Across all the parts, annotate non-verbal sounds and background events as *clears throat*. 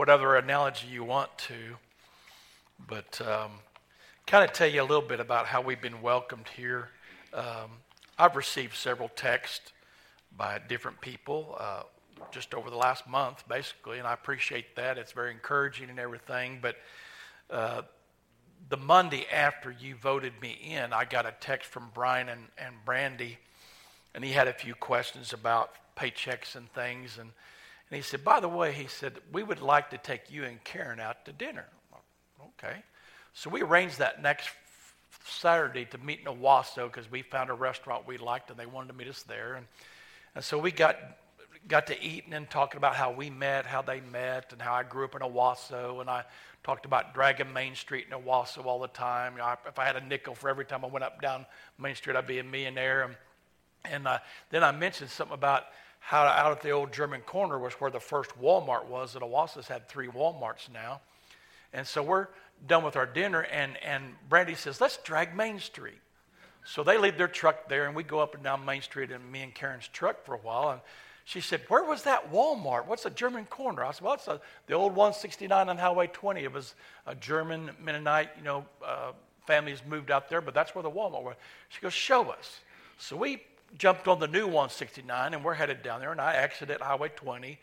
whatever analogy you want to. But um, kind of tell you a little bit about how we've been welcomed here. Um, I've received several texts by different people uh, just over the last month, basically, and I appreciate that. It's very encouraging and everything. But uh, the Monday after you voted me in, I got a text from Brian and, and Brandy, and he had a few questions about paychecks and things. And, and he said, By the way, he said, we would like to take you and Karen out to dinner. Okay. So we arranged that next Saturday to meet in Owasso because we found a restaurant we liked and they wanted to meet us there. And, and so we got got to eating and talking about how we met, how they met, and how I grew up in Owasso. And I talked about dragging Main Street in Owasso all the time. You know, if I had a nickel for every time I went up down Main Street, I'd be a millionaire. And, and uh, then I mentioned something about how out at the old German corner was where the first Walmart was. And Owasso's had three Walmarts now. And so we're done with our dinner, and, and Brandy says, let's drag Main Street. So they leave their truck there, and we go up and down Main Street in me and Karen's truck for a while. And she said, Where was that Walmart? What's a German corner? I said, Well, it's a, the old 169 on Highway 20. It was a German Mennonite, you know, uh, families moved out there, but that's where the Walmart was. She goes, Show us. So we jumped on the new 169 and we're headed down there. And I exited Highway 20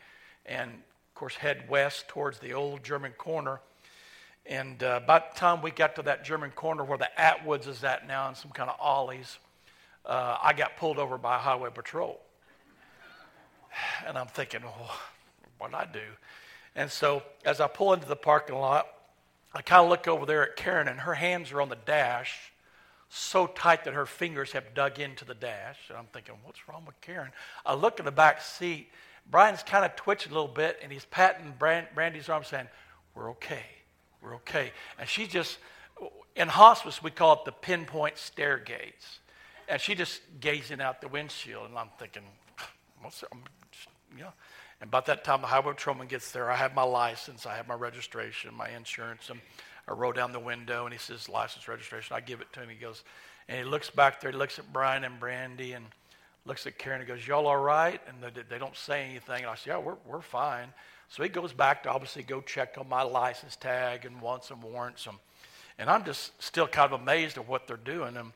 and, of course, head west towards the old German corner. And uh, by the time we got to that German corner where the Atwoods is at now and some kind of ollies, uh, I got pulled over by highway patrol. *sighs* And I'm thinking, oh, what did I do? And so as I pull into the parking lot, I kind of look over there at Karen, and her hands are on the dash so tight that her fingers have dug into the dash. And I'm thinking, what's wrong with Karen? I look in the back seat. Brian's kind of twitching a little bit, and he's patting Brandy's arm, saying, We're okay. We're okay. And she just, in hospice, we call it the pinpoint stare gaze. And she just gazing out the windshield, and I'm thinking, what's that? Yeah. And about that time, the highway patrolman gets there. I have my license, I have my registration, my insurance, and I roll down the window, and he says, license, registration. I give it to him. He goes, and he looks back there, he looks at Brian and Brandy, and looks at Karen and goes, Y'all all right? And they, they don't say anything. And I say, Yeah, we're, we're fine. So he goes back to obviously go check on my license tag and wants and warrants them. And I'm just still kind of amazed at what they're doing. And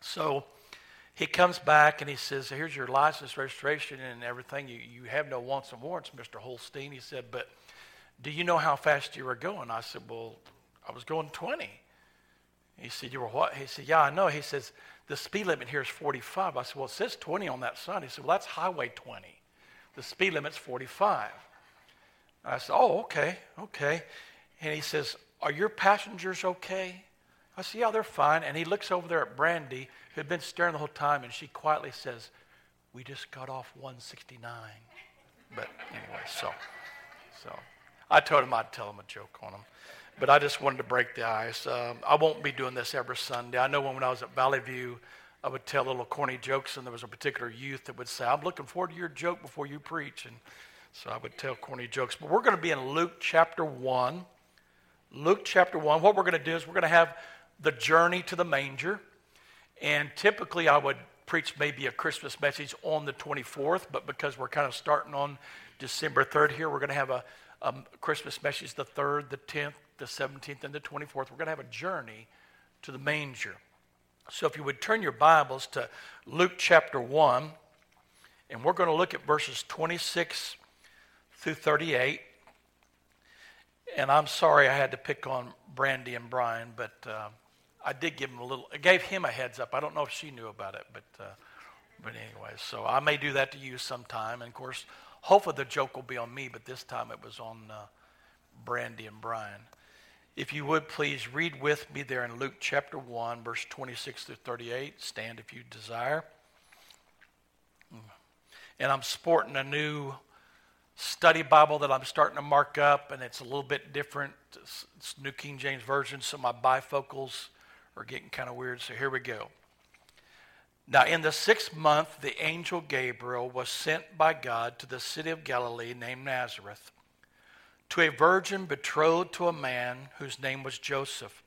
so he comes back and he says, Here's your license, registration, and everything. You, you have no wants and warrants, Mr. Holstein. He said, But do you know how fast you were going? I said, Well, I was going 20. He said, You were what? He said, Yeah, I know. He says, The speed limit here is 45. I said, Well, it says 20 on that sign. He said, Well, that's Highway 20. The speed limit's 45. I said, Oh, okay, okay. And he says, Are your passengers okay? I said, Yeah, they're fine. And he looks over there at Brandy, who had been staring the whole time, and she quietly says, We just got off 169. But anyway, so, so I told him I'd tell him a joke on him. But I just wanted to break the ice. Um, I won't be doing this every Sunday. I know when I was at Valley View, I would tell little corny jokes, and there was a particular youth that would say, I'm looking forward to your joke before you preach. And so I would tell corny jokes. But we're going to be in Luke chapter 1. Luke chapter 1. What we're going to do is we're going to have the journey to the manger. And typically I would preach maybe a Christmas message on the 24th, but because we're kind of starting on December 3rd here, we're going to have a, a Christmas message the 3rd, the 10th, the 17th, and the 24th. We're going to have a journey to the manger. So if you would turn your Bibles to Luke chapter 1, and we're going to look at verses 26 through 38. And I'm sorry I had to pick on Brandy and Brian, but uh, I did give him a little, I gave him a heads up. I don't know if she knew about it, but, uh, but anyway, so I may do that to you sometime. And of course, hopefully the joke will be on me, but this time it was on uh, Brandy and Brian. If you would please read with me there in Luke chapter 1, verse 26 through 38. Stand if you desire. And I'm sporting a new study Bible that I'm starting to mark up, and it's a little bit different. It's, it's New King James Version, so my bifocals are getting kind of weird. So here we go. Now, in the sixth month, the angel Gabriel was sent by God to the city of Galilee named Nazareth to a virgin betrothed to a man whose name was Joseph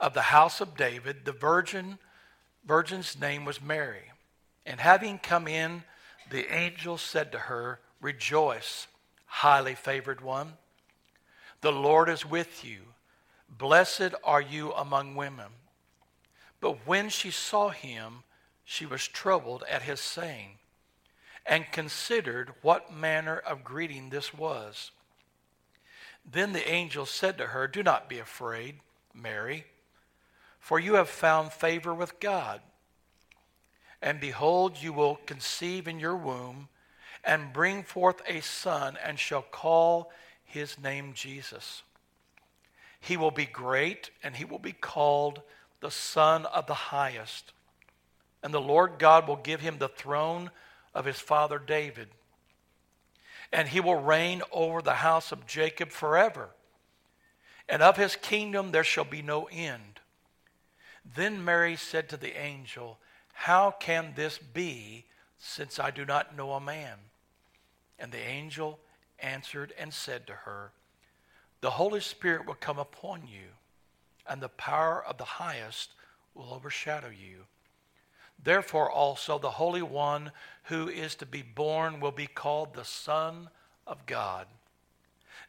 of the house of David. The virgin virgin's name was Mary. And having come in, the angel said to her, Rejoice, highly favored one. The Lord is with you. Blessed are you among women. But when she saw him, she was troubled at his saying, and considered what manner of greeting this was. Then the angel said to her, Do not be afraid, Mary, for you have found favor with God. And behold, you will conceive in your womb and bring forth a son, and shall call his name Jesus. He will be great, and he will be called the Son of the Highest. And the Lord God will give him the throne of his father David. And he will reign over the house of Jacob forever. And of his kingdom there shall be no end. Then Mary said to the angel, How can this be, since I do not know a man? And the angel answered and said to her, The Holy Spirit will come upon you, and the power of the highest will overshadow you. Therefore, also, the Holy One who is to be born will be called the Son of God.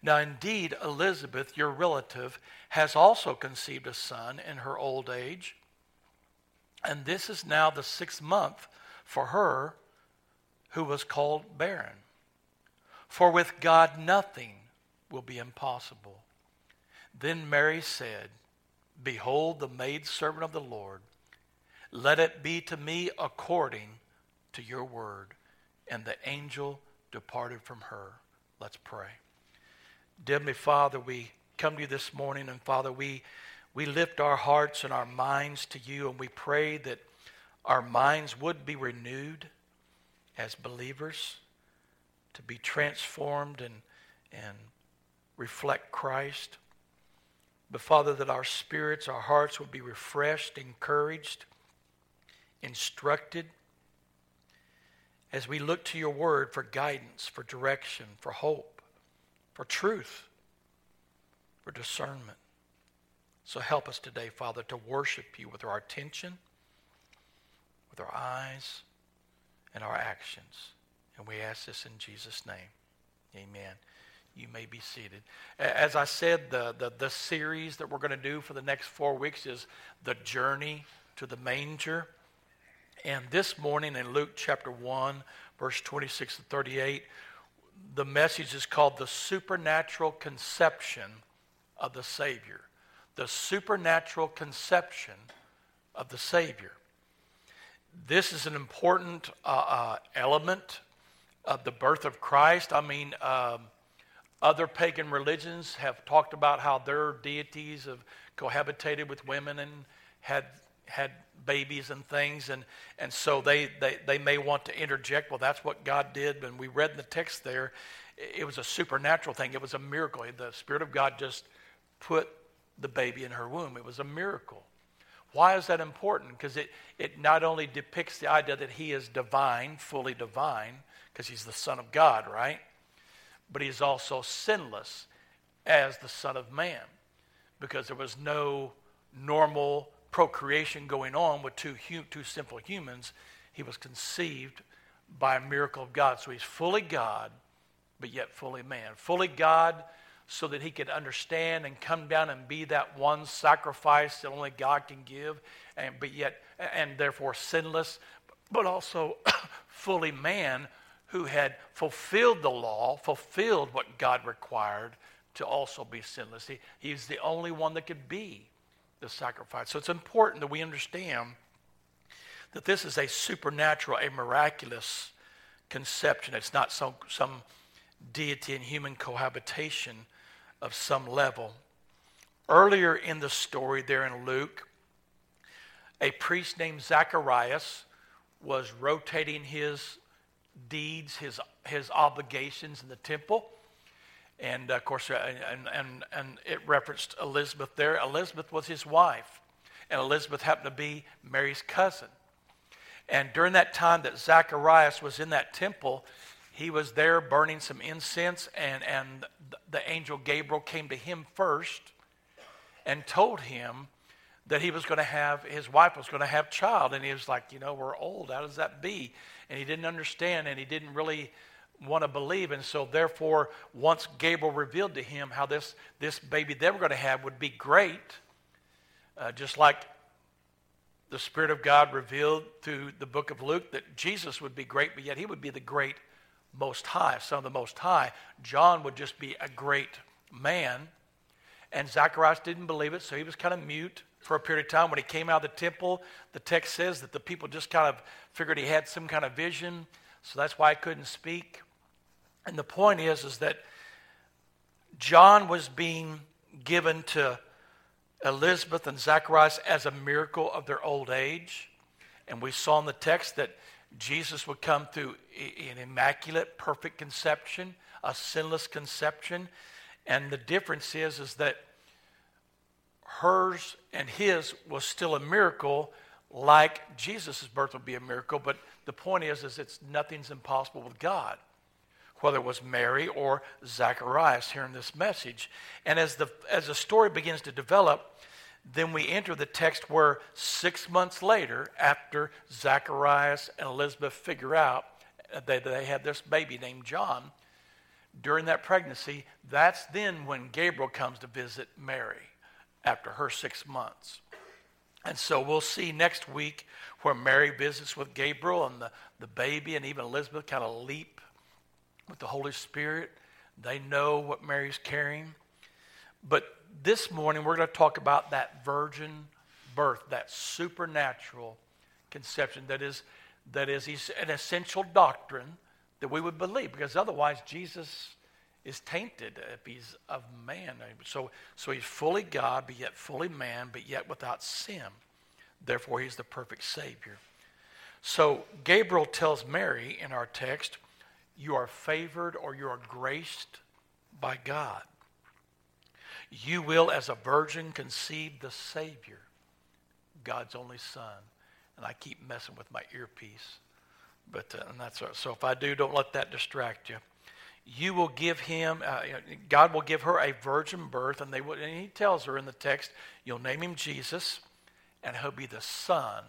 Now, indeed, Elizabeth, your relative, has also conceived a son in her old age. And this is now the sixth month for her who was called barren. For with God nothing will be impossible. Then Mary said, Behold the maidservant of the Lord. Let it be to me according to your word. And the angel departed from her. Let's pray. Dear Father, we come to you this morning, and Father, we, we lift our hearts and our minds to you, and we pray that our minds would be renewed as believers to be transformed and, and reflect Christ. But Father, that our spirits, our hearts would be refreshed, encouraged, instructed as we look to your word for guidance, for direction, for hope, for truth, for discernment. So help us today, Father, to worship you with our attention, with our eyes, and our actions. And we ask this in Jesus' name. Amen. You may be seated. As I said, the, the, the series that we're going to do for the next four weeks is The Journey to the Manger. And this morning in Luke chapter 1, verse 26 to 38, the message is called The Supernatural Conception of the Savior. The Supernatural Conception of the Savior. This is an important uh, uh, element of the birth of Christ. I mean, um, other pagan religions have talked about how their deities have cohabitated with women and had had babies and things, and, and so they, they, they may want to interject, well, that's what God did. And we read in the text there, it was a supernatural thing. It was a miracle. The Spirit of God just put the baby in her womb. It was a miracle. Why is that important? Because it, it not only depicts the idea that he is divine, fully divine, because he's the Son of God, right? But he's also sinless as the Son of Man because there was no normal procreation going on with two, two sinful humans. He was conceived by a miracle of God. So he's fully God, but yet fully man. Fully God so that he could understand and come down and be that one sacrifice that only God can give, and but yet and therefore sinless, but also *coughs* fully man who had fulfilled the law, fulfilled what God required to also be sinless. He, he's the only one that could be sacrifice. So it's important that we understand that this is a supernatural, a miraculous conception. It's not some, some deity and human cohabitation of some level. Earlier in the story, there in Luke, a priest named Zacharias was rotating his deeds, his, his obligations in the temple. And of course, uh, and, and, and it referenced Elizabeth there. Elizabeth was his wife, and Elizabeth happened to be Mary's cousin. And during that time that Zacharias was in that temple, he was there burning some incense, and, and the angel Gabriel came to him first and told him that he was going to have, his wife was going to have child. And he was like, you know, we're old. How does that be? and he didn't understand and he didn't really want to believe. And so, therefore, once Gabriel revealed to him how this, this baby they were going to have would be great, uh, just like the Spirit of God revealed through the book of Luke that Jesus would be great, but yet he would be the great Most High, Son of the Most High. John would just be a great man. And Zacharias didn't believe it, so he was kind of mute for a period of time. When he came out of the temple, the text says that the people just kind of figured he had some kind of vision, so that's why he couldn't speak. And the point is, is that John was being given to Elizabeth and Zacharias as a miracle of their old age. And we saw in the text that Jesus would come through an immaculate, perfect conception, a sinless conception. And the difference is, is that hers and his was still a miracle, like Jesus' birth would be a miracle. But the point is, is it's nothing's impossible with God whether it was Mary or Zacharias here in this message. And as the, as the story begins to develop, then we enter the text where six months later, after Zacharias and Elizabeth figure out that they had this baby named John, during that pregnancy, that's then when Gabriel comes to visit Mary after her six months. And so we'll see next week where Mary visits with Gabriel and the, the baby and even Elizabeth kind of leap with the Holy Spirit. They know what Mary's carrying. But this morning, we're going to talk about that virgin birth, that supernatural conception that is, that is an essential doctrine that we would believe, because otherwise, Jesus is tainted if he's of man. So, so he's fully God, but yet fully man, but yet without sin. Therefore, he's the perfect Savior. So Gabriel tells Mary in our text, you are favored or you are graced by God. You will, as a virgin, conceive the Savior, God's only Son. And I keep messing with my earpiece. But uh, and that's so. If I do, don't let that distract you. You will give him. Uh, God will give her a virgin birth, and they will. And He tells her in the text, "You'll name him Jesus, and he'll be the Son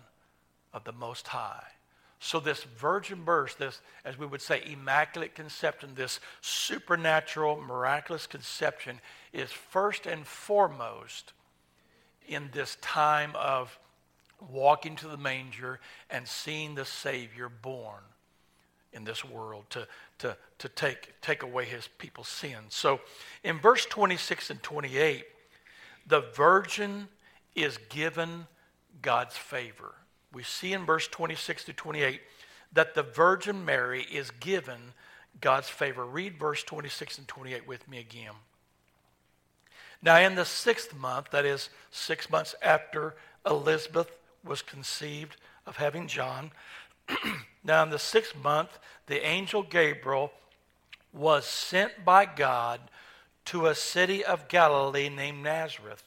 of the Most High." So, this virgin birth, this, as we would say, immaculate conception, this supernatural, miraculous conception, is first and foremost in this time of walking to the manger and seeing the Savior born in this world to, to, to take, take away his people's sins. So, in verse 26 and 28, the virgin is given God's favor we see in verse 26 to 28 that the Virgin Mary is given God's favor. Read verse 26 and 28 with me again. Now, in the sixth month, that is six months after Elizabeth was conceived of having John, *clears throat* now in the sixth month, the angel Gabriel was sent by God to a city of Galilee named Nazareth,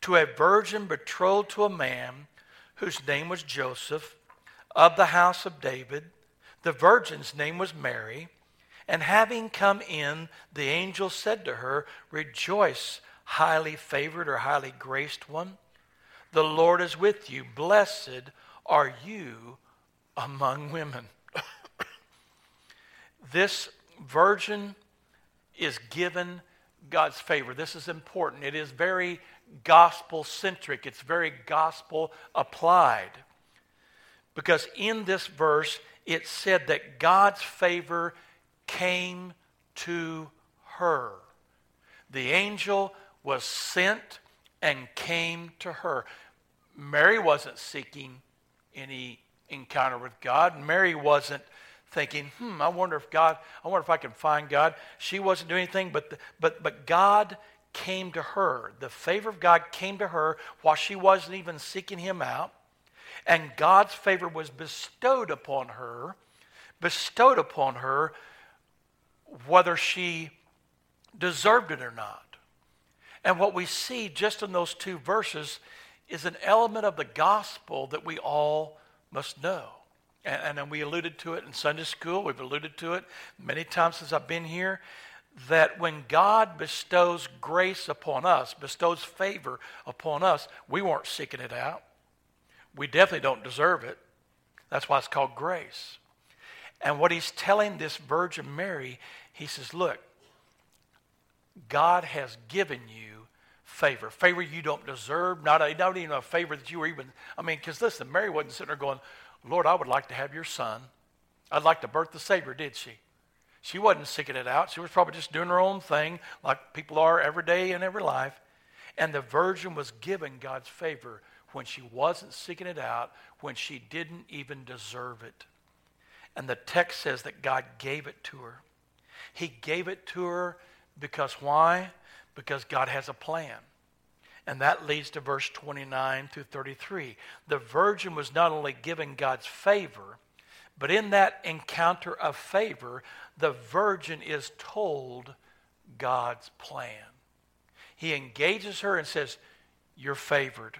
to a virgin betrothed to a man whose name was Joseph, of the house of David. The virgin's name was Mary. And having come in, the angel said to her, Rejoice, highly favored or highly graced one. The Lord is with you. Blessed are you among women. *coughs* this virgin is given God's favor. This is important. It is very gospel centric, it's very gospel applied. Because in this verse, it said that God's favor came to her. The angel was sent and came to her. Mary wasn't seeking any encounter with God. Mary wasn't thinking, hmm, I wonder if God, I wonder if I can find God. She wasn't doing anything, but, the, but, but God came to her. The favor of God came to her while she wasn't even seeking him out. And God's favor was bestowed upon her, bestowed upon her whether she deserved it or not. And what we see just in those two verses is an element of the gospel that we all must know. And, and we alluded to it in Sunday school. We've alluded to it many times since I've been here that when God bestows grace upon us, bestows favor upon us, we weren't seeking it out. We definitely don't deserve it. That's why it's called grace. And what he's telling this Virgin Mary, he says, Look, God has given you favor. Favor you don't deserve, not, not even a favor that you were even, I mean, because listen, Mary wasn't sitting there going, Lord, I would like to have your son. I'd like to birth the Savior, did she? She wasn't seeking it out. She was probably just doing her own thing, like people are every day in every life. And the virgin was given God's favor when she wasn't seeking it out, when she didn't even deserve it. And the text says that God gave it to her. He gave it to her because why? Because God has a plan. And that leads to verse 29 through 33. The virgin was not only given God's favor, but in that encounter of favor, the virgin is told God's plan. He engages her and says, You're favored.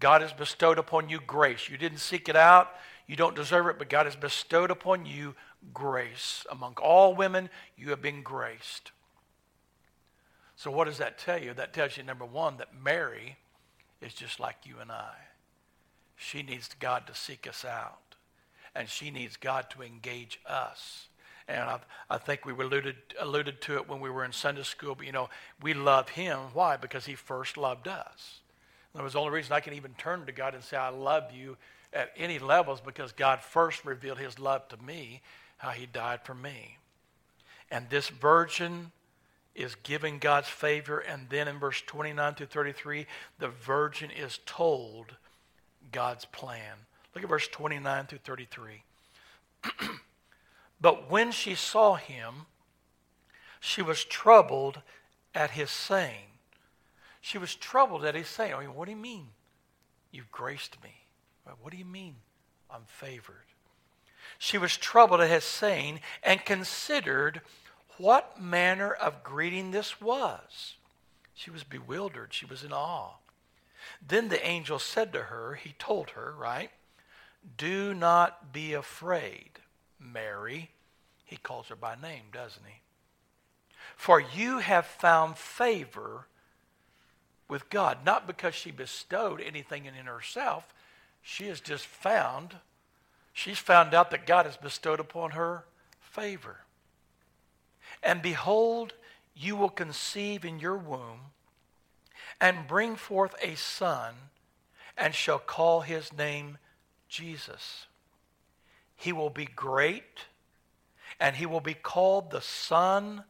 God has bestowed upon you grace. You didn't seek it out, you don't deserve it, but God has bestowed upon you grace. Among all women, you have been graced. So, what does that tell you? That tells you, number one, that Mary is just like you and I. She needs God to seek us out, and she needs God to engage us. And I, I think we alluded, alluded to it when we were in Sunday school, but you know, we love him. Why? Because he first loved us. And That was the only reason I can even turn to God and say, I love you at any levels because God first revealed his love to me, how he died for me. And this virgin is giving God's favor. And then in verse 29 through 33, the virgin is told God's plan. Look at verse 29 through 33. *clears throat* But when she saw him, she was troubled at his saying. She was troubled at his saying. Oh, I mean, what do you mean? You've graced me. What do you mean? I'm favored. She was troubled at his saying and considered what manner of greeting this was. She was bewildered. She was in awe. Then the angel said to her, he told her, right? Do not be afraid, Mary. He calls her by name, doesn't he? For you have found favor with God, not because she bestowed anything in herself. She has just found, she's found out that God has bestowed upon her favor. And behold, you will conceive in your womb and bring forth a son and shall call his name Jesus. He will be great and he will be called the Son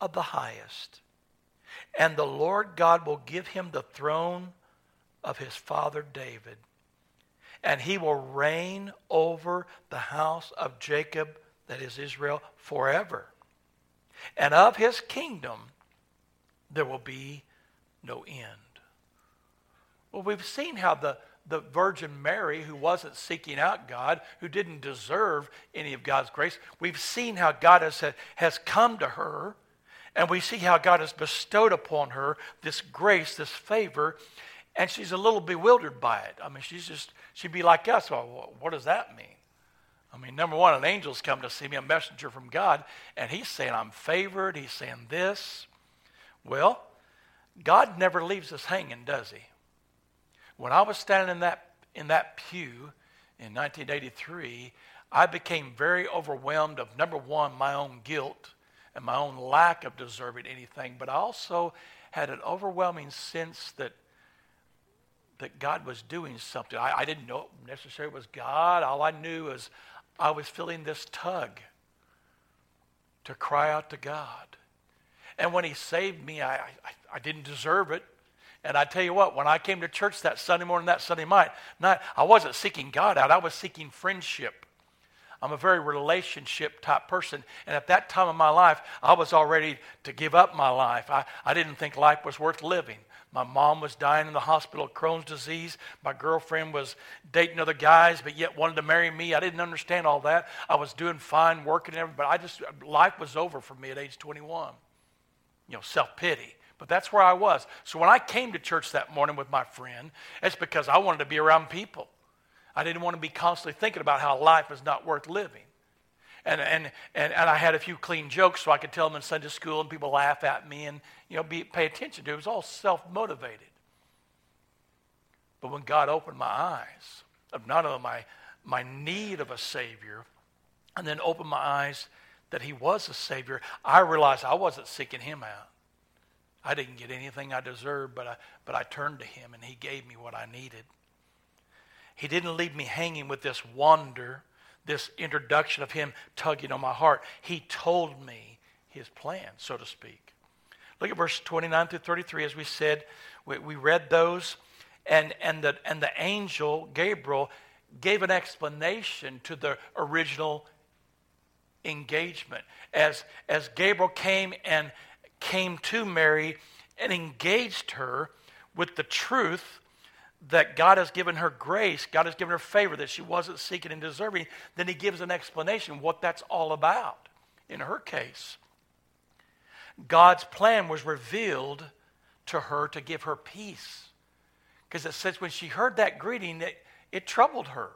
of the Highest. And the Lord God will give him the throne of his father David. And he will reign over the house of Jacob, that is Israel, forever. And of his kingdom there will be no end. Well, we've seen how the the Virgin Mary, who wasn't seeking out God, who didn't deserve any of God's grace. We've seen how God has, has come to her, and we see how God has bestowed upon her this grace, this favor, and she's a little bewildered by it. I mean, she's just, she'd be like us. Well, what does that mean? I mean, number one, an angel's come to see me, a messenger from God, and he's saying I'm favored. He's saying this. Well, God never leaves us hanging, does he? When I was standing in that, in that pew in 1983, I became very overwhelmed of number one, my own guilt and my own lack of deserving anything, but I also had an overwhelming sense that that God was doing something. I, I didn't know necessarily was God. All I knew is I was feeling this tug to cry out to God. And when He saved me, I, I, I didn't deserve it. And I tell you what, when I came to church that Sunday morning, that Sunday night, night, I wasn't seeking God out, I was seeking friendship. I'm a very relationship type person. And at that time of my life, I was all ready to give up my life. I, I didn't think life was worth living. My mom was dying in the hospital of Crohn's disease. My girlfriend was dating other guys, but yet wanted to marry me. I didn't understand all that. I was doing fine, working and everything, but I just, life was over for me at age 21. You know, self pity. But that's where I was. So when I came to church that morning with my friend, it's because I wanted to be around people. I didn't want to be constantly thinking about how life is not worth living. And, and, and, and I had a few clean jokes so I could tell them in Sunday school and people laugh at me and you know, be, pay attention to it. It was all self motivated. But when God opened my eyes of not only my, my need of a Savior, and then opened my eyes that he was a Savior, I realized I wasn't seeking him out. I didn't get anything I deserved, but I, but I turned to him and he gave me what I needed. He didn't leave me hanging with this wonder, this introduction of him tugging on my heart. He told me his plan, so to speak. Look at verse 29 through 33. As we said, we, we read those, and, and, the, and the angel, Gabriel, gave an explanation to the original engagement. As, as Gabriel came and came to Mary and engaged her with the truth that God has given her grace, God has given her favor that she wasn't seeking and deserving, then he gives an explanation what that's all about in her case. God's plan was revealed to her to give her peace. Because it says when she heard that greeting, it, it troubled her.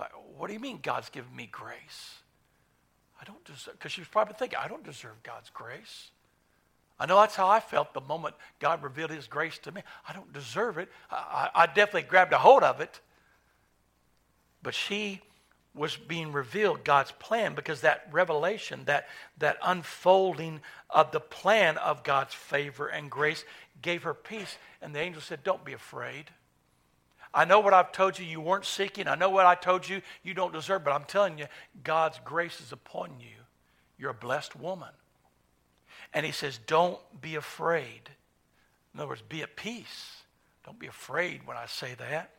Like, what do you mean God's given me grace? I don't deserve, because she was probably thinking, I don't deserve God's grace. I know that's how I felt the moment God revealed His grace to me. I don't deserve it. I, I, definitely grabbed a hold of it. But she was being revealed God's plan because that revelation, that, that unfolding of the plan of God's favor and grace gave her peace. And the angel said, Don't be afraid. I know what I've told you you weren't seeking. I know what I told you you don't deserve, but I'm telling you, God's grace is upon you. You're a blessed woman. And he says, Don't be afraid. In other words, be at peace. Don't be afraid when I say that.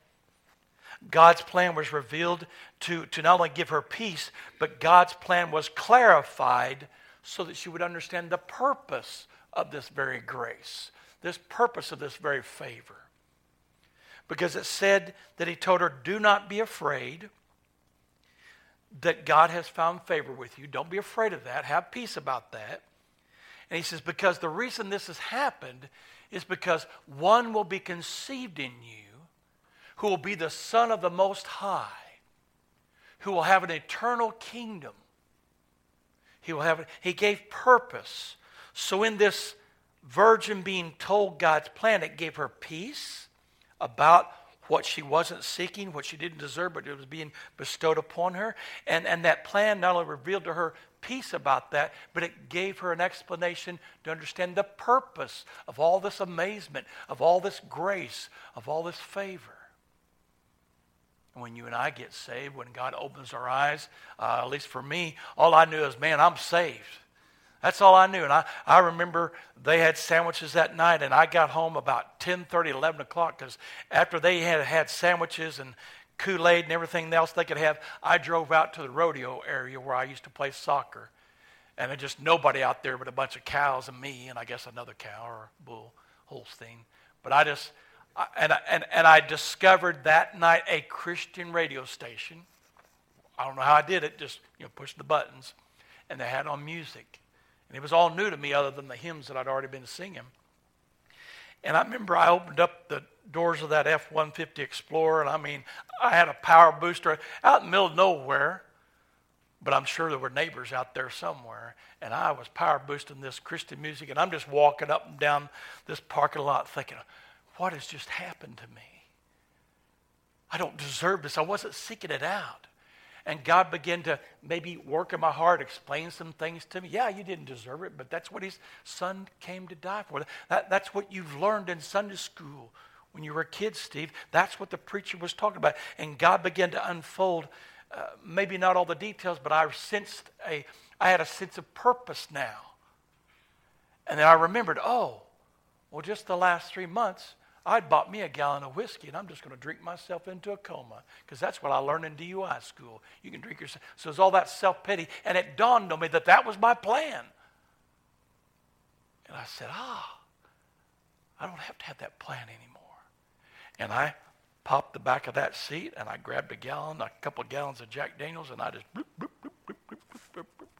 God's plan was revealed to, to not only give her peace, but God's plan was clarified so that she would understand the purpose of this very grace, this purpose of this very favor. Because it said that he told her, Do not be afraid, that God has found favor with you. Don't be afraid of that. Have peace about that. And he says, Because the reason this has happened is because one will be conceived in you who will be the Son of the Most High, who will have an eternal kingdom. He will have he gave purpose. So in this virgin being told God's plan, it gave her peace about what she wasn't seeking, what she didn't deserve, but it was being bestowed upon her. And, and that plan not only revealed to her peace about that, but it gave her an explanation to understand the purpose of all this amazement, of all this grace, of all this favor when you and I get saved, when God opens our eyes, uh, at least for me, all I knew is, man, I'm saved. That's all I knew. And I, I remember they had sandwiches that night, and I got home about 10 30, 11 o'clock because after they had had sandwiches and Kool Aid and everything else they could have, I drove out to the rodeo area where I used to play soccer. And there's just nobody out there but a bunch of cows and me, and I guess another cow or bull, Holstein. But I just, and, and, and I discovered that night a Christian radio station. I don't know how I did it, just you know, pushed the buttons. And they had on music. And it was all new to me other than the hymns that I'd already been singing. And I remember I opened up the doors of that F 150 Explorer, and I mean, I had a power booster out in the middle of nowhere, but I'm sure there were neighbors out there somewhere. And I was power boosting this Christian music, and I'm just walking up and down this parking lot thinking, what has just happened to me? I don't deserve this. I wasn't seeking it out. And God began to maybe work in my heart, explain some things to me. Yeah, you didn't deserve it, but that's what His Son came to die for. That, that's what you've learned in Sunday school when you were a kid, Steve. That's what the preacher was talking about. And God began to unfold, uh, maybe not all the details, but I sensed a, I had a sense of purpose now. And then I remembered, oh, well, just the last three months, I'd bought me a gallon of whiskey and I'm just going to drink myself into a coma because that's what I learned in DUI school. You can drink yourself. So it's all that self pity. And it dawned on me that that was my plan. And I said, ah, I don't have to have that plan anymore. And I popped the back of that seat and I grabbed a gallon, a couple of gallons of Jack Daniels, and I just bloop, bloop,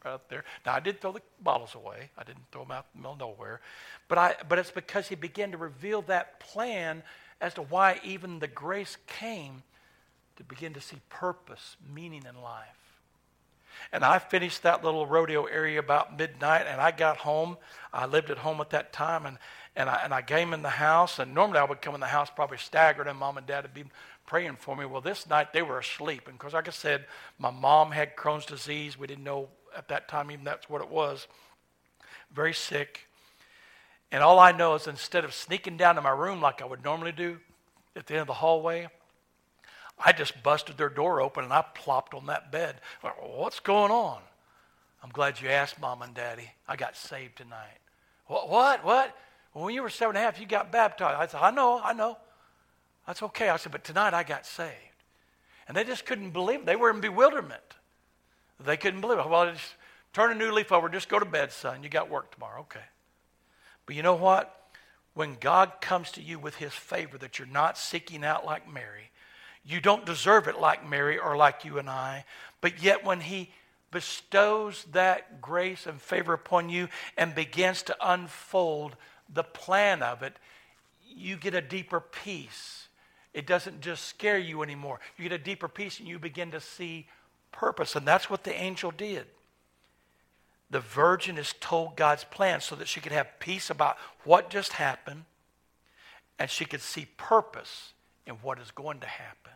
out there. Now, I did throw the bottles away. I didn't throw them out in the middle of nowhere. But, I, but it's because he began to reveal that plan as to why even the grace came to begin to see purpose, meaning in life. And I finished that little rodeo area about midnight, and I got home. I lived at home at that time, and, and, I, and I came in the house. And normally I would come in the house probably staggered, and mom and dad would be praying for me. Well, this night they were asleep. And because, like I said, my mom had Crohn's disease. We didn't know at that time even that's what it was. Very sick. And all I know is instead of sneaking down to my room like I would normally do at the end of the hallway, I just busted their door open and I plopped on that bed. What's going on? I'm glad you asked, Mom and Daddy. I got saved tonight. What? What? What? Well, when you were seven and a half, you got baptized. I said, I know, I know. That's okay. I said, but tonight I got saved. And they just couldn't believe it. They were in bewilderment. They couldn't believe it. Well, just turn a new leaf over. Just go to bed, son. You got work tomorrow. Okay. But you know what? When God comes to you with his favor that you're not seeking out like Mary, you don't deserve it like Mary or like you and I, but yet when he bestows that grace and favor upon you and begins to unfold the plan of it, you get a deeper peace. It doesn't just scare you anymore. You get a deeper peace and you begin to see purpose. And that's what the angel did. The virgin is told God's plan so that she could have peace about what just happened and she could see purpose in what is going to happen.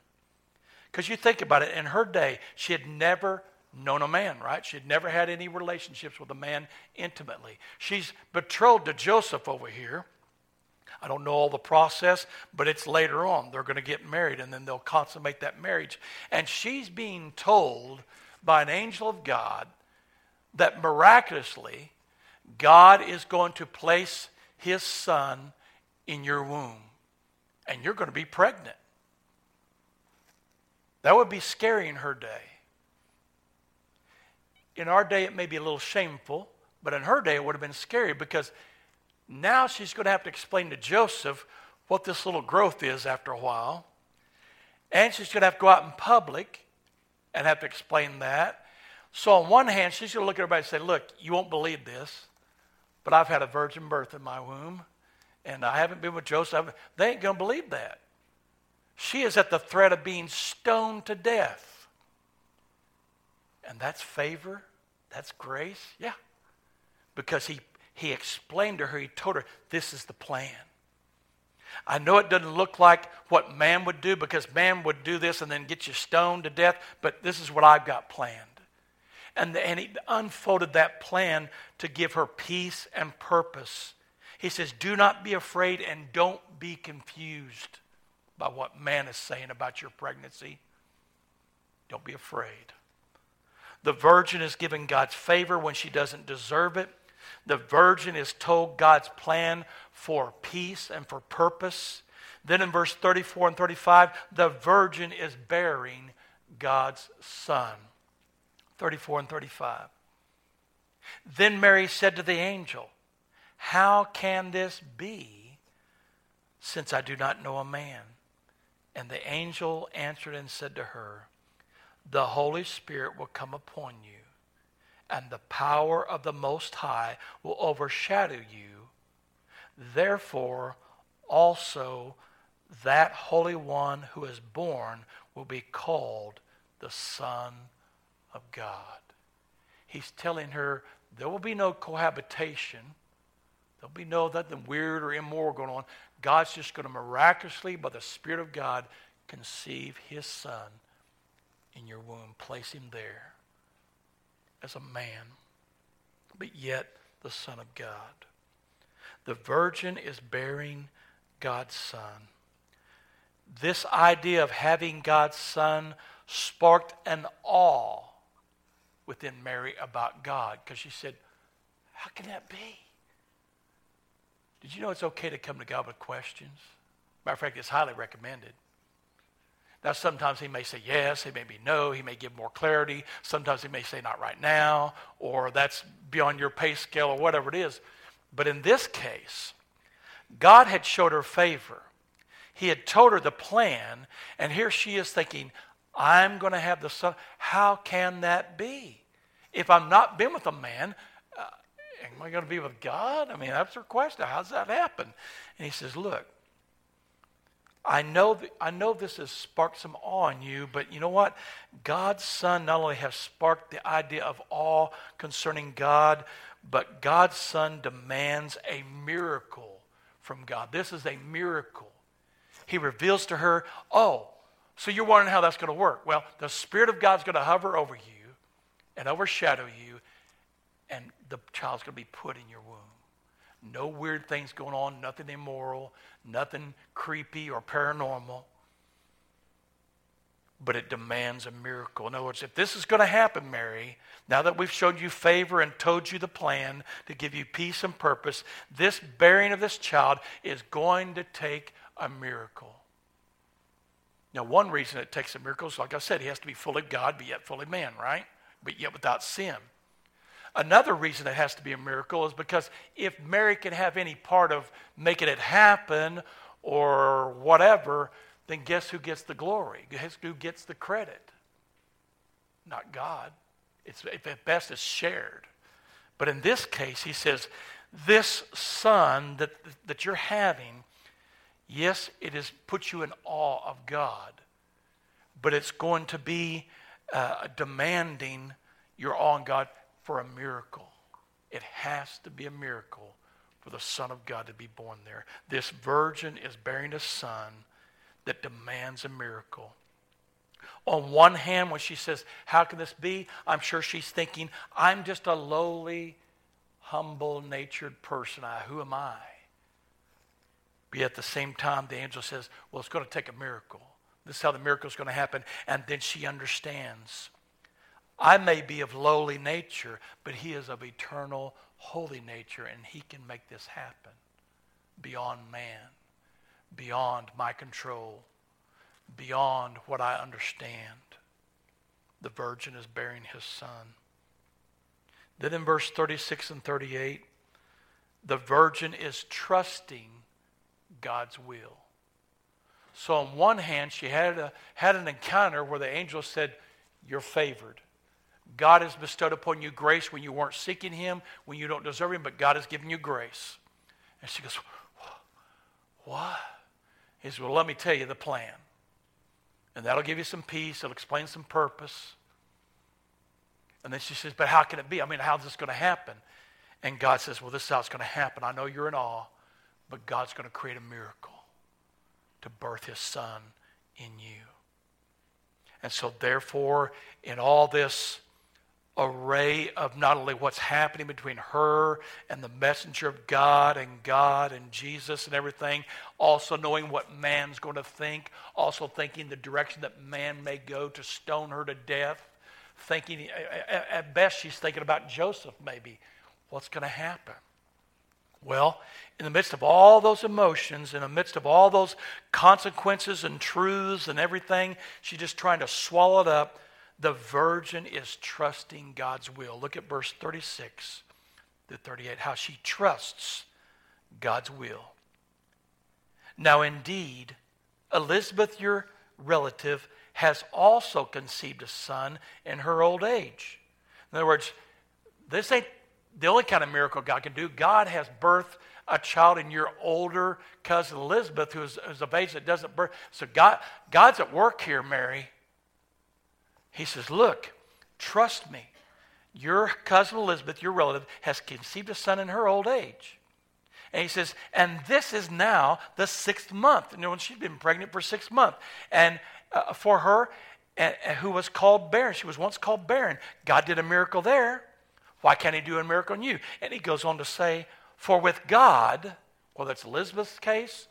Because you think about it, in her day, she had never known a man, right? She had never had any relationships with a man intimately. She's betrothed to Joseph over here. I don't know all the process, but it's later on. They're going to get married and then they'll consummate that marriage. And she's being told by an angel of God that miraculously God is going to place his son in your womb and you're going to be pregnant. That would be scary in her day. In our day, it may be a little shameful, but in her day, it would have been scary because now she's going to have to explain to Joseph what this little growth is after a while. And she's going to have to go out in public and have to explain that. So, on one hand, she's going to look at everybody and say, Look, you won't believe this, but I've had a virgin birth in my womb, and I haven't been with Joseph. They ain't going to believe that. She is at the threat of being stoned to death. And that's favor? That's grace? Yeah. Because he, he explained to her, he told her, this is the plan. I know it doesn't look like what man would do because man would do this and then get you stoned to death, but this is what I've got planned. And, and he unfolded that plan to give her peace and purpose. He says, Do not be afraid and don't be confused by what man is saying about your pregnancy. Don't be afraid. The virgin is given God's favor when she doesn't deserve it. The virgin is told God's plan for peace and for purpose. Then in verse 34 and 35, the virgin is bearing God's son. 34 and 35. Then Mary said to the angel, How can this be since I do not know a man? And the angel answered and said to her, The Holy Spirit will come upon you, and the power of the Most High will overshadow you. Therefore, also that Holy One who is born will be called the Son of God. He's telling her there will be no cohabitation. There'll be no nothing weird or immoral going on. God's just going to miraculously, by the Spirit of God, conceive his son in your womb, place him there as a man, but yet the Son of God. The virgin is bearing God's Son. This idea of having God's Son sparked an awe within Mary about God because she said, How can that be? Did you know it's okay to come to God with questions? Matter of fact, it's highly recommended. Now, sometimes he may say yes, he may be no, he may give more clarity. Sometimes he may say not right now, or that's beyond your pay scale, or whatever it is. But in this case, God had showed her favor. He had told her the plan, and here she is thinking, I'm going to have the son. How can that be? If I've not been with a man, uh, am I going to be with God? I mean, that's her question. How's that happen? And he says, Look, I know, that, I know this has sparked some awe in you, but you know what? God's Son not only has sparked the idea of awe concerning God, but God's Son demands a miracle from God. This is a miracle. He reveals to her, oh, so you're wondering how that's going to work. Well, the Spirit of God's going to hover over you and overshadow you, and the child's going to be put in your womb. No weird things going on, nothing immoral, nothing creepy or paranormal. But it demands a miracle. In other words, if this is going to happen, Mary, now that we've showed you favor and told you the plan to give you peace and purpose, this bearing of this child is going to take a miracle. Now, one reason it takes a miracle is, like I said, he has to be fully God, but yet fully man, right? But yet without sin. Another reason it has to be a miracle is because if Mary can have any part of making it happen or whatever, then guess who gets the glory? Guess who gets the credit? Not God. It's at best it's shared. But in this case, he says, this son that, that you're having, yes, it has put you in awe of God, but it's going to be uh, demanding your awe in God for a miracle. It has to be a miracle for the Son of God to be born there. This virgin is bearing a son that demands a miracle. On one hand, when she says, How can this be? I'm sure she's thinking, I'm just a lowly, humble natured person. I, who am I? But at the same time, the angel says, Well, it's going to take a miracle. This is how the miracle is going to happen. And then she understands I may be of lowly nature, but he is of eternal, holy nature, and he can make this happen beyond man, beyond my control, beyond what I understand. The virgin is bearing his son. Then in verse 36 and 38, the virgin is trusting God's will. So on one hand, she had, a, had an encounter where the angel said, You're favored. God has bestowed upon you grace when you weren't seeking Him, when you don't deserve Him, but God has given you grace. And she goes, What? He says, Well, let me tell you the plan. And that'll give you some peace, it'll explain some purpose. And then she says, But how can it be? I mean, how's this going to happen? And God says, Well, this is how it's going to happen. I know you're in awe, but God's going to create a miracle to birth His Son in you. And so, therefore, in all this, array of not only what's happening between her and the messenger of God and God and Jesus and everything, also knowing what man's going to think, also thinking the direction that man may go to stone her to death, thinking, at best, she's thinking about Joseph maybe. What's going to happen? Well, in the midst of all those emotions, in the midst of all those consequences and truths and everything, she's just trying to swallow it up the virgin is trusting God's will. Look at verse 36 to 38, how she trusts God's will. Now, indeed, Elizabeth, your relative, has also conceived a son in her old age. In other words, this ain't the only kind of miracle God can do. God has birthed a child in your older cousin Elizabeth, who is, who's of age that doesn't birth. So God, God's at work here, Mary. He says, Look, trust me. Your cousin Elizabeth, your relative, has conceived a son in her old age. And he says, and this is now the sixth month. You know, she'd been pregnant for six months. And uh, for her, uh, who was called barren, she was once called barren. God did a miracle there. Why can't he do a miracle in you? And he goes on to say, for with God, whether it's Elizabeth's case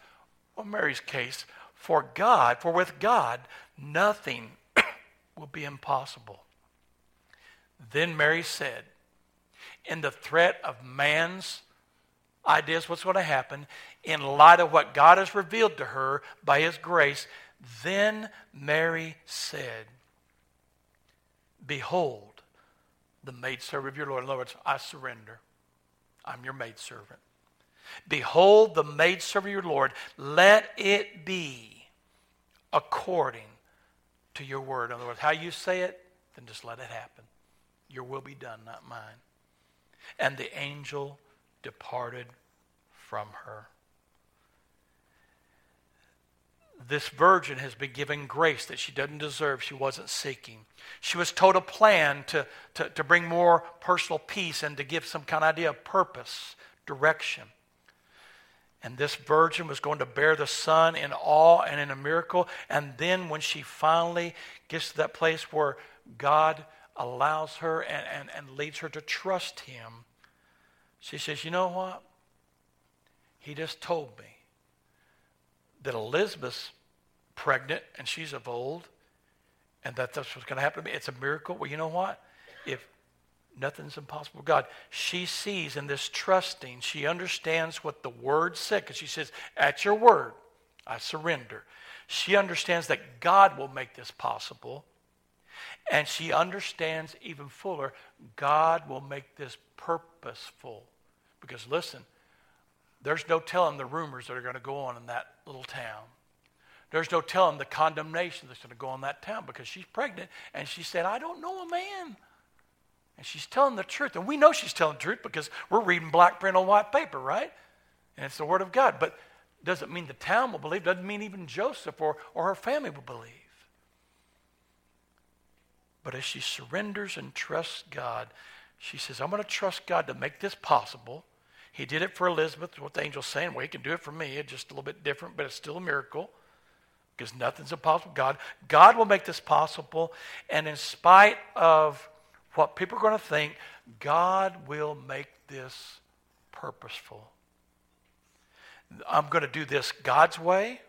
or Mary's case, for God, for with God, nothing will be impossible. Then Mary said, in the threat of man's ideas, what's going to happen, in light of what God has revealed to her by his grace, then Mary said, Behold, the maidservant of your Lord. In other words, I surrender. I'm your maidservant. Behold, the maidservant of your Lord. Let it be according to your word. In other words, how you say it, then just let it happen. Your will be done, not mine. And the angel departed from her. this virgin has been given grace that she doesn't deserve, she wasn't seeking. She was told a plan to, to, to bring more personal peace and to give some kind of idea of purpose, direction. And this virgin was going to bear the Son in awe and in a miracle. And then when she finally gets to that place where God allows her and, and, and leads her to trust Him, she says, You know what? He just told me that Elizabeth's pregnant and she's of old and that that's what's going to happen to me. It's a miracle. Well, you know what? If nothing's impossible God, she sees in this trusting, she understands what the word said because she says, At your word, I surrender. She understands that God will make this possible. And she understands even fuller, God will make this purposeful. Because listen, there's no telling the rumors that are going to go on in that little town. There's no telling the condemnation that's going to go on in that town because she's pregnant and she said, I don't know a man. And she's telling the truth. And we know she's telling the truth because we're reading black print on white paper, right? And it's the Word of God. But doesn't mean the town will believe, doesn't mean even Joseph or, or her family will believe. But as she surrenders and trusts God, she says, I'm going to trust God to make this possible. He did it for Elizabeth, what the angel's saying. Well, he can do it for me. It's just a little bit different, but it's still a miracle because nothing's impossible. God, God will make this possible. And in spite of what people are going to think, God will make this purposeful. I'm going to do this God's way,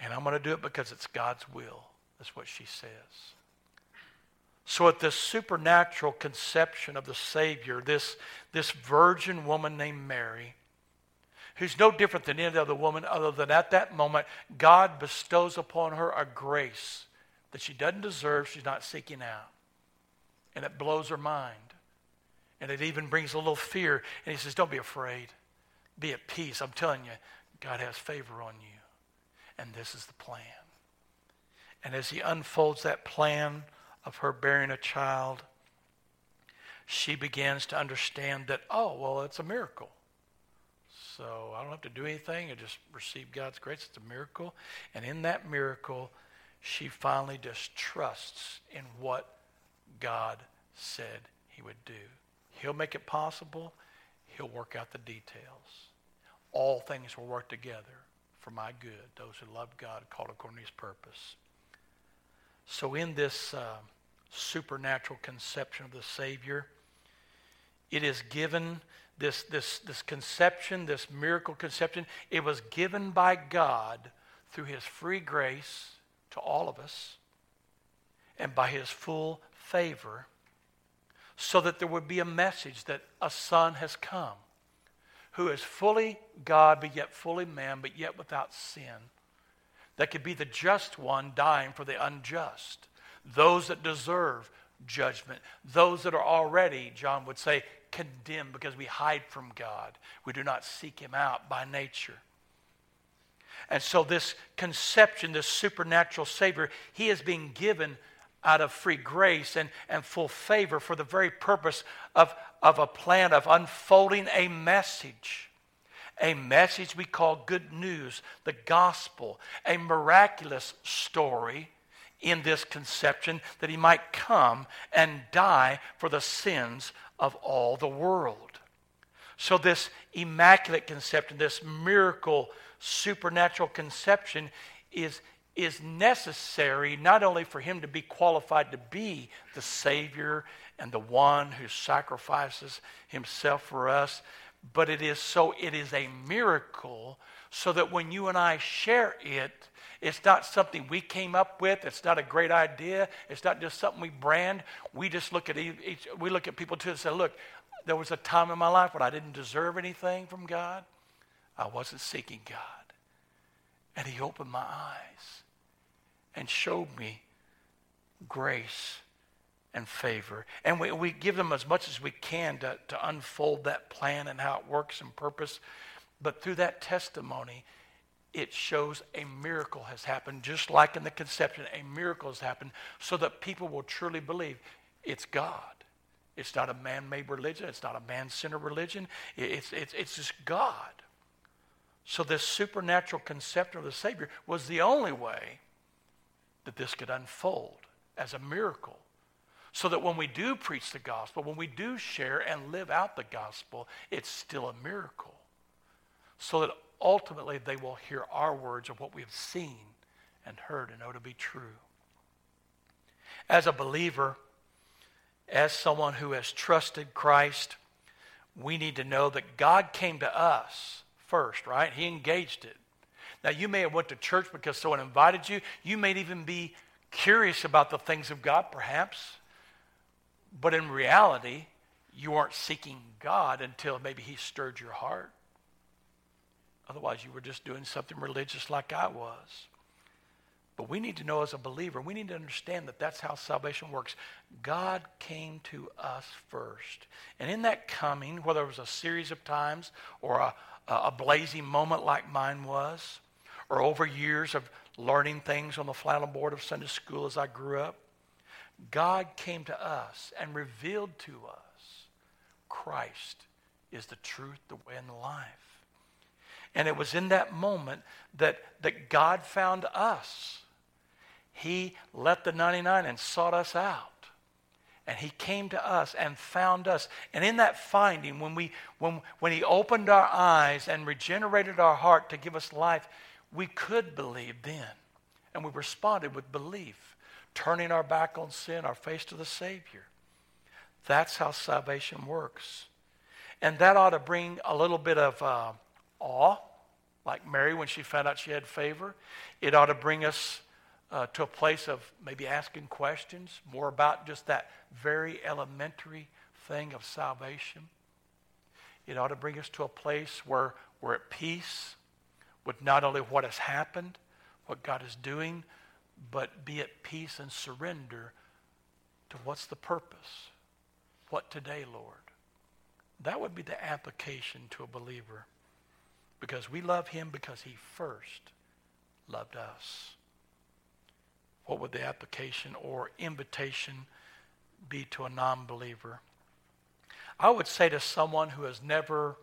and I'm going to do it because it's God's will. That's what she says. So, at this supernatural conception of the Savior, this, this virgin woman named Mary, who's no different than any other woman, other than at that moment, God bestows upon her a grace that she doesn't deserve, she's not seeking out. And it blows her mind. And it even brings a little fear. And He says, Don't be afraid, be at peace. I'm telling you, God has favor on you. And this is the plan. And as He unfolds that plan, of her bearing a child, she begins to understand that, oh, well, it's a miracle. So I don't have to do anything. I just receive God's grace. It's a miracle. And in that miracle, she finally just trusts in what God said he would do. He'll make it possible. He'll work out the details. All things will work together for my good, those who love God, called according to his purpose. So in this... Uh, supernatural conception of the Savior. It is given, this, this, this conception, this miracle conception, it was given by God through His free grace to all of us and by His full favor so that there would be a message that a Son has come who is fully God, but yet fully man, but yet without sin. That could be the just one dying for the unjust those that deserve judgment, those that are already, John would say, condemned because we hide from God. We do not seek Him out by nature. And so, this conception, this supernatural Savior, He is being given out of free grace and, and full favor for the very purpose of, of a plan of unfolding a message. A message we call good news, the gospel, a miraculous story in this conception that he might come and die for the sins of all the world. So, this immaculate conception, this miracle, supernatural conception, is, is necessary not only for him to be qualified to be the Savior and the one who sacrifices himself for us, but it is so, it is a miracle so that when you and I share it, it's not something we came up with. It's not a great idea. It's not just something we brand. We just look at each, we look at people too and say, look, there was a time in my life when I didn't deserve anything from God. I wasn't seeking God. And he opened my eyes and showed me grace and favor. And we, we give them as much as we can to, to unfold that plan and how it works and purpose. But through that testimony, it shows a miracle has happened, just like in the conception, a miracle has happened, so that people will truly believe it's God. It's not a man made religion, it's not a man centered religion, it's, it's, it's just God. So, this supernatural conception of the Savior was the only way that this could unfold as a miracle. So that when we do preach the gospel, when we do share and live out the gospel, it's still a miracle. So that ultimately they will hear our words of what we have seen and heard and know to be true. As a believer, as someone who has trusted Christ, we need to know that God came to us first, right? He engaged it. Now, you may have went to church because someone invited you. You may even be curious about the things of God, perhaps. But in reality, you aren't seeking God until maybe He stirred your heart. Otherwise, you were just doing something religious like I was. But we need to know as a believer, we need to understand that that's how salvation works. God came to us first. And in that coming, whether it was a series of times or a, a blazing moment like mine was, or over years of learning things on the flannel board of Sunday school as I grew up, God came to us and revealed to us Christ is the truth, the way, and the life. And it was in that moment that, that God found us. He left the 99 and sought us out. And he came to us and found us. And in that finding, when, we, when, when he opened our eyes and regenerated our heart to give us life, we could believe then. And we responded with belief, turning our back on sin, our face to the Savior. That's how salvation works. And that ought to bring a little bit of uh, awe, like Mary when she found out she had favor. It ought to bring us uh, to a place of maybe asking questions more about just that very elementary thing of salvation. It ought to bring us to a place where we're at peace with not only what has happened, what God is doing, but be at peace and surrender to what's the purpose. What today, Lord? That would be the application to a believer because we love him because he first loved us what would the application or invitation be to a non believer? I would say to someone who has never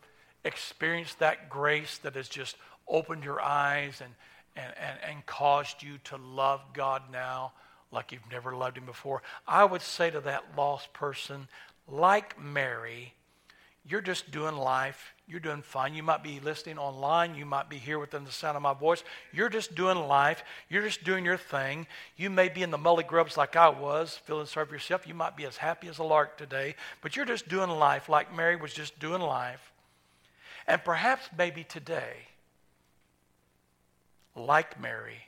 experienced that grace that has just opened your eyes and, and, and, and caused you to love God now like you've never loved Him before, I would say to that lost person, like Mary, you're just doing life. You're doing fine. You might be listening online. You might be here within the sound of my voice. You're just doing life. You're just doing your thing. You may be in the mully grubs like I was, feeling sorry for yourself. You might be as happy as a lark today, but you're just doing life like Mary was just doing life. And perhaps maybe today, like Mary,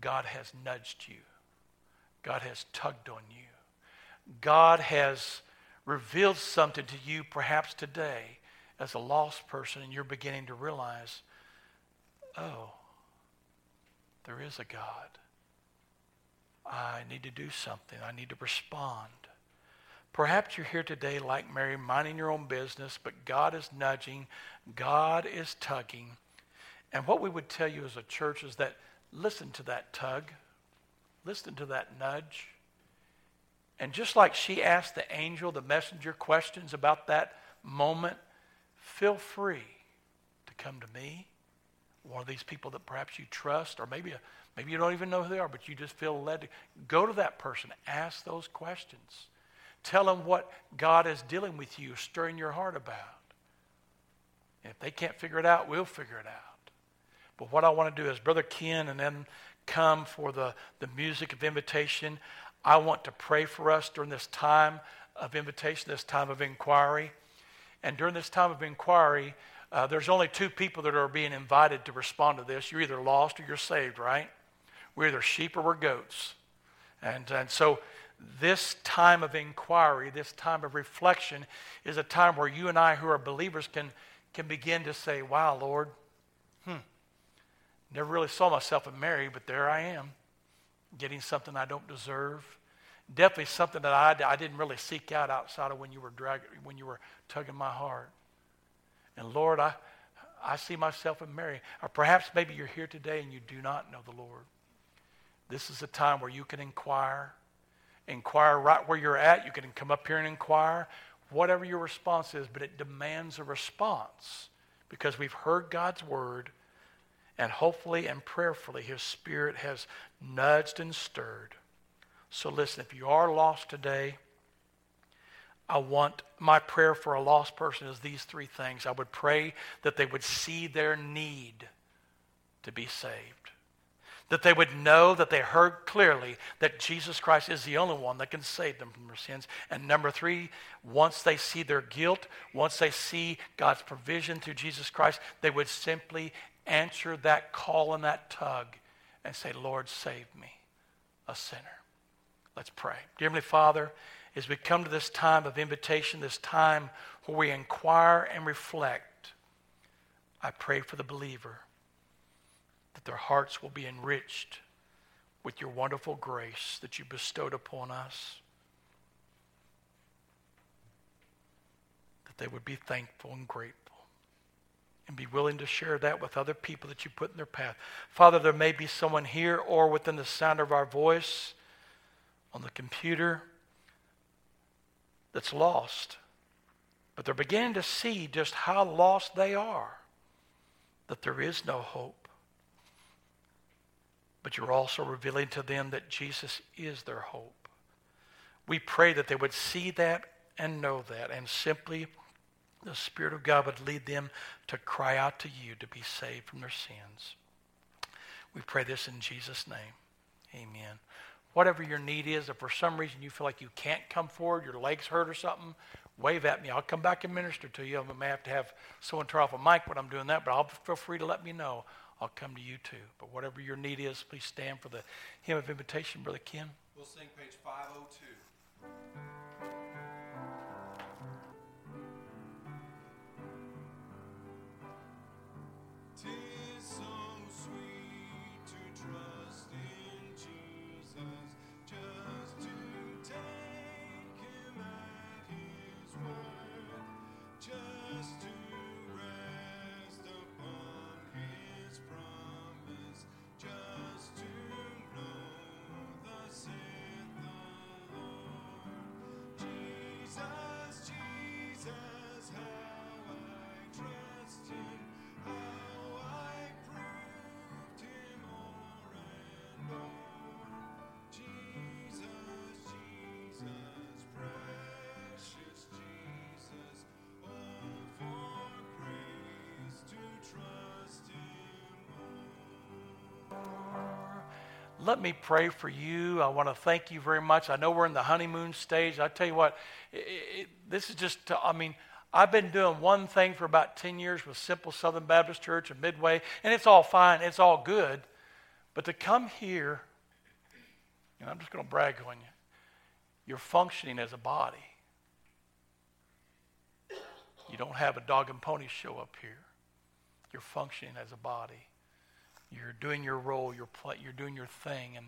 God has nudged you. God has tugged on you. God has revealed something to you perhaps today as a lost person and you're beginning to realize, oh, there is a God. I need to do something. I need to respond. Perhaps you're here today like Mary, minding your own business, but God is nudging, God is tugging. And what we would tell you as a church is that listen to that tug, listen to that nudge. And just like she asked the angel, the messenger, questions about that moment, feel free to come to me, one of these people that perhaps you trust, or maybe, maybe you don't even know who they are, but you just feel led to go to that person, ask those questions. Tell them what God is dealing with you, stirring your heart about. And if they can't figure it out, we'll figure it out. But what I want to do is, Brother Ken and then come for the, the music of invitation. I want to pray for us during this time of invitation, this time of inquiry. And during this time of inquiry, uh, there's only two people that are being invited to respond to this. You're either lost or you're saved, right? We're either sheep or we're goats. And, and so this time of inquiry, this time of reflection, is a time where you and I, who are believers, can, can begin to say, Wow, Lord, never really saw myself in Mary, but there I am getting something I don't deserve. Definitely something that I, I didn't really seek out outside of when you were dragging, when you were tugging my heart. And Lord, I, I see myself in Mary. Or perhaps maybe you're here today and you do not know the Lord. This is a time where you can inquire. Inquire right where you're at. You can come up here and inquire. Whatever your response is, but it demands a response because we've heard God's word and hopefully and prayerfully his spirit has nudged and stirred. So listen, if you are lost today, I want my prayer for a lost person is these three things. I would pray that they would see their need to be saved that they would know that they heard clearly that Jesus Christ is the only one that can save them from their sins. And number three, once they see their guilt, once they see God's provision through Jesus Christ, they would simply answer that call and that tug and say, Lord, save me, a sinner. Let's pray. Dear Heavenly Father, as we come to this time of invitation, this time where we inquire and reflect, I pray for the believer that their hearts will be enriched with your wonderful grace that you bestowed upon us. That they would be thankful and grateful and be willing to share that with other people that you put in their path. Father, there may be someone here or within the sound of our voice on the computer that's lost, but they're beginning to see just how lost they are, that there is no hope but you're also revealing to them that Jesus is their hope. We pray that they would see that and know that, and simply the Spirit of God would lead them to cry out to you to be saved from their sins. We pray this in Jesus' name. Amen. Whatever your need is, if for some reason you feel like you can't come forward, your legs hurt or something, wave at me. I'll come back and minister to you. I may have to have someone turn off a mic when I'm doing that, but I'll feel free to let me know. I'll come to you too. But whatever your need is, please stand for the hymn of invitation, Brother Ken. We'll sing page 502. Let me pray for you. I want to thank you very much. I know we're in the honeymoon stage. I tell you what, it, it, this is just, I mean, I've been doing one thing for about 10 years with Simple Southern Baptist Church and Midway, and it's all fine, it's all good. But to come here, and I'm just going to brag on you, you're functioning as a body. You don't have a dog and pony show up here. You're functioning as a body. You're doing your role. You're, play, you're doing your thing. And,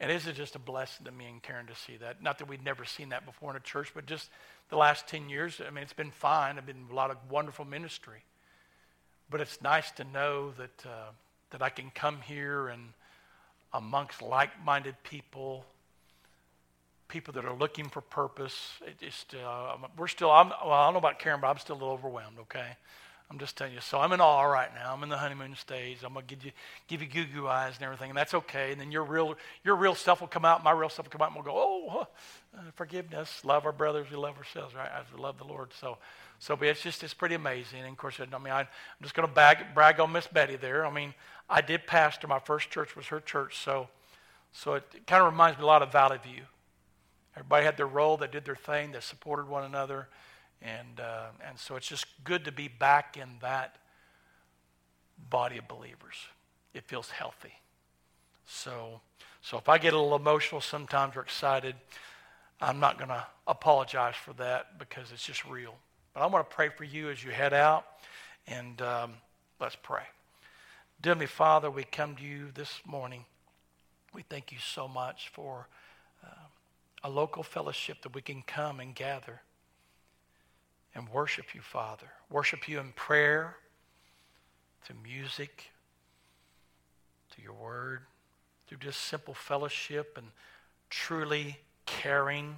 and it is just a blessing to me and Karen to see that. Not that we'd never seen that before in a church, but just the last 10 years, I mean, it's been fine. I've been a lot of wonderful ministry. But it's nice to know that, uh, that I can come here and amongst like-minded people, people that are looking for purpose. It just, uh, we're still, I'm, well, I don't know about Karen, but I'm still a little overwhelmed, okay? I'm just telling you. So I'm in awe right now. I'm in the honeymoon stage. I'm gonna give you give you goo goo eyes and everything, and that's okay. And then your real your real stuff will come out. My real stuff will come out, and we'll go, oh, uh, forgiveness, love our brothers, we love ourselves, right? As we love the Lord. So, so but it's just it's pretty amazing. And of course, I mean, I, am just gonna brag, brag on Miss Betty there. I mean, I did pastor. My first church was her church, so so it, it kind of reminds me a lot of Valley View. Everybody had their role. They did their thing. They supported one another. And, uh, and so it's just good to be back in that body of believers. It feels healthy. So, so if I get a little emotional sometimes or excited, I'm not going to apologize for that because it's just real. But I want to pray for you as you head out, and um, let's pray. Dear me, Father, we come to you this morning. We thank you so much for uh, a local fellowship that we can come and gather and worship you, Father. Worship you in prayer, through music, through your word, through just simple fellowship and truly caring,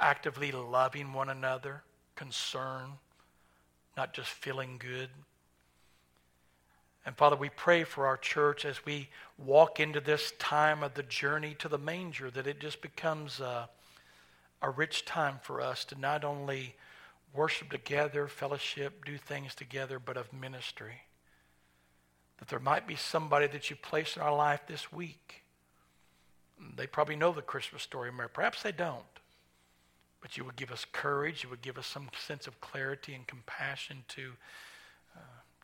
actively loving one another, concern, not just feeling good. And Father, we pray for our church as we walk into this time of the journey to the manger that it just becomes a, a rich time for us to not only worship together, fellowship, do things together, but of ministry. That there might be somebody that you place in our life this week. They probably know the Christmas story, perhaps they don't. But you would give us courage, you would give us some sense of clarity and compassion to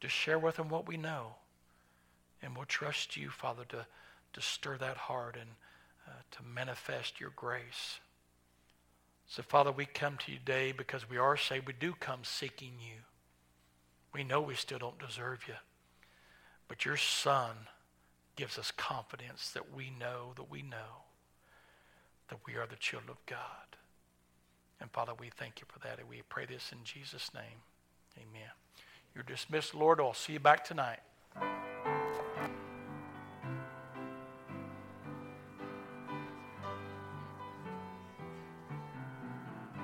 just share with them what we know. And we'll trust you, Father, to, to stir that heart and uh, to manifest your grace. So, Father, we come to you today because we are saved. We do come seeking you. We know we still don't deserve you. But your Son gives us confidence that we know that we know that we are the children of God. And Father, we thank you for that. And we pray this in Jesus' name. Amen. You're dismissed, Lord. I'll see you back tonight.